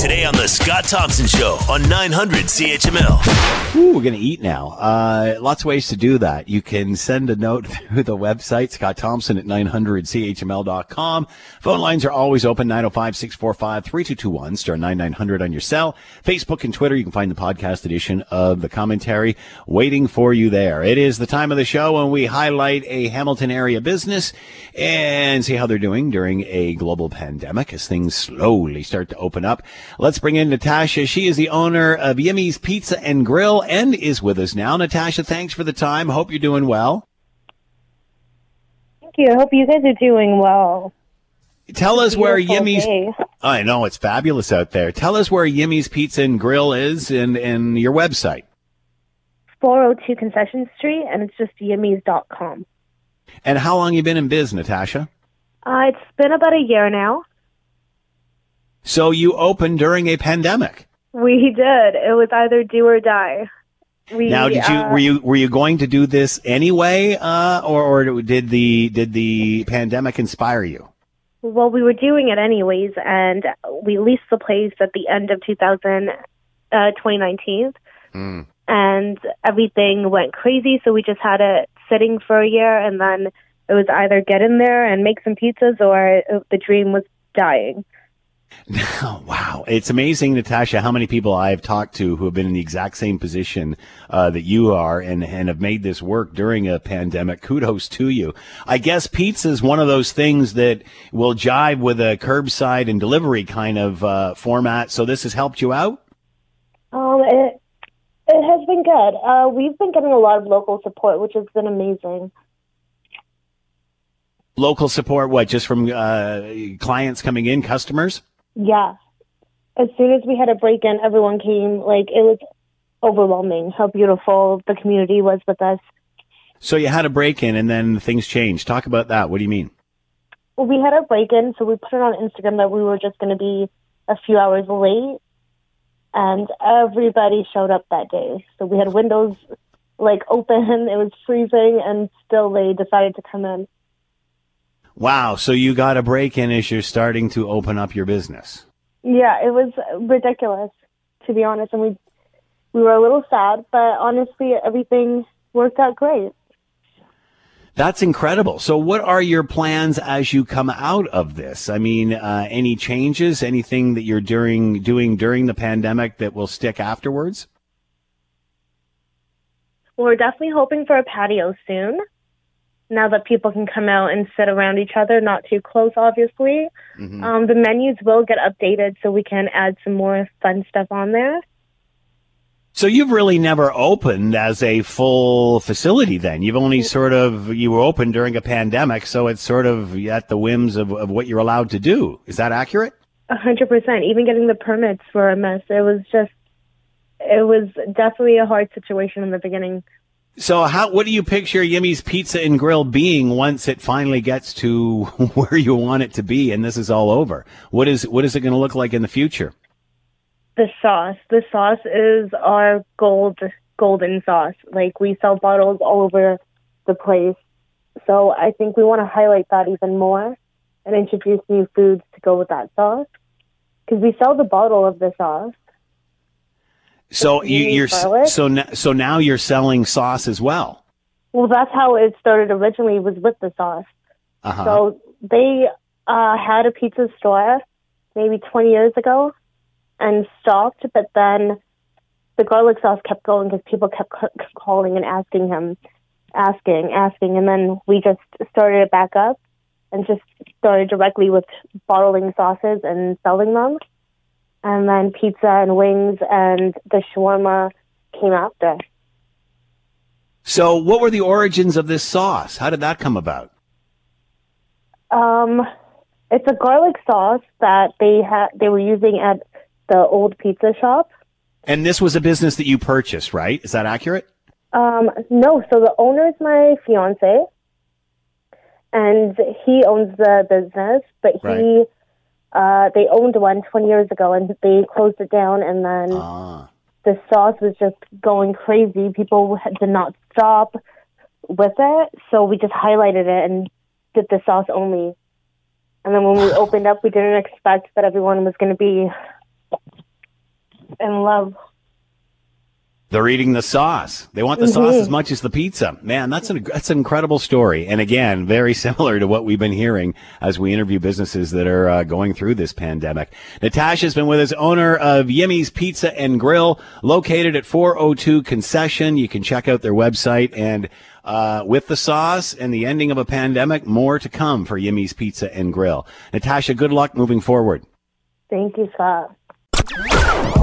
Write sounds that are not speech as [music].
Today on The Scott Thompson Show on 900 CHML. Ooh, we're going to eat now. Uh, lots of ways to do that. You can send a note [laughs] through the website, Scott Thompson at 900CHML.com. Phone lines are always open, 905-645-3221, star 9900 on your cell. Facebook and Twitter, you can find the podcast edition of the commentary waiting for you there. It is the time of the show when we highlight a Hamilton area business and see how they're doing during a global pandemic as things slowly start to open up. Let's bring in Natasha. She is the owner of Yimmy's Pizza and Grill and is with us now. Natasha, thanks for the time. Hope you're doing well. Thank you. I hope you guys are doing well. Tell us where Yimmy's. day. I know it's fabulous out there. Tell us where Yimmy's Pizza and Grill is and, and your website. 402 Concession Street, and it's just yimmies.com. And how long you been in biz, Natasha? Uh, it's been about a year now. So you opened during a pandemic. We did. It was either do or die. We, Now, did you uh, were you were you going to do this anyway, uh, or or did the did the pandemic inspire you? Well, we were doing it anyways, and we leased the place at the end of 2000, uh, 2019, Hmm. and everything went crazy. So we just had it sitting for a year, and then it was either get in there and make some pizzas, or the dream was dying. [laughs] Wow. It's amazing, Natasha, how many people I've talked to who have been in the exact same position uh, that you are and, and have made this work during a pandemic. Kudos to you. I guess pizza is one of those things that will jive with a curbside and delivery kind of uh, format. So this has helped you out? Um, it it has been good. Uh, we've been getting a lot of local support, which has been amazing. Local support, what, just from uh, clients coming in, customers? Yeah. As soon as we had a break in, everyone came. Like it was overwhelming how beautiful the community was with us. So you had a break in and then things changed. Talk about that. What do you mean? Well, we had a break in, so we put it on Instagram that we were just going to be a few hours late, and everybody showed up that day. So we had windows like open. [laughs] It was freezing, and still they decided to come in. Wow. So you got a break in as you're starting to open up your business. Yeah, it was ridiculous, to be honest. And we we were a little sad, but honestly, everything worked out great. That's incredible. So, what are your plans as you come out of this? I mean, uh, any changes, anything that you're doing doing during the pandemic that will stick afterwards? Well, we're definitely hoping for a patio soon. Now that people can come out and sit around each other, not too close, obviously. Um, the menus will get updated so we can add some more fun stuff on there. So, you've really never opened as a full facility. Then you've only sort of you were open during a pandemic, so it's sort of at the whims of, of what you're allowed to do. Is that accurate? A hundred percent. Even getting the permits were a mess. It was just, it was definitely a hard situation in the beginning. So, how what do you picture Yimmy's Pizza and Grill being once it finally gets to [laughs] where you want it to be, and this is all over? What is what is it going to look like in the future? The sauce. The sauce is our gold, golden sauce. Like we sell bottles all over the place. So I think we want to highlight that even more and introduce new foods to go with that sauce. Because we sell the bottle of the sauce. So You you, need you're garlic? so n- so now you're selling sauce as well. Well, that's how it started originally was with the sauce. Uh-huh. So they uh, had a pizza store maybe 20 years ago and stopped, but then the garlic sauce kept going because people kept c- calling and asking him, asking, asking, and then we just started it back up and just started directly with bottling sauces and selling them. And then pizza and wings and the shawarma came after. so what were the origins of this sauce? How did that come about? Um, it's a garlic sauce that they had they were using at the old pizza shop. And this was a business that you purchased, right? Is that accurate? Um, no, so the owner is my fiance, and he owns the business, but he uh, they owned one 20 years ago, and they closed it down, and then Ah. the sauce was just going crazy. People did not stop with it, so we just highlighted it and did the sauce only. And then when we [laughs] opened up, we didn't expect that everyone was going to be in love. They're eating the sauce. They want the sauce as much as the pizza. Man, that's an that's an incredible story. And again, very [laughs] similar to what we've been hearing as we interview businesses that are uh, going through this pandemic. Natasha's been with us, owner of Yimmy's Pizza and Grill, located at 402 Concession. You can check out their website and uh, with the sauce and the ending of a pandemic, more to come for Yimmy's Pizza and Grill. Natasha, good luck moving forward. Thank you, Scott.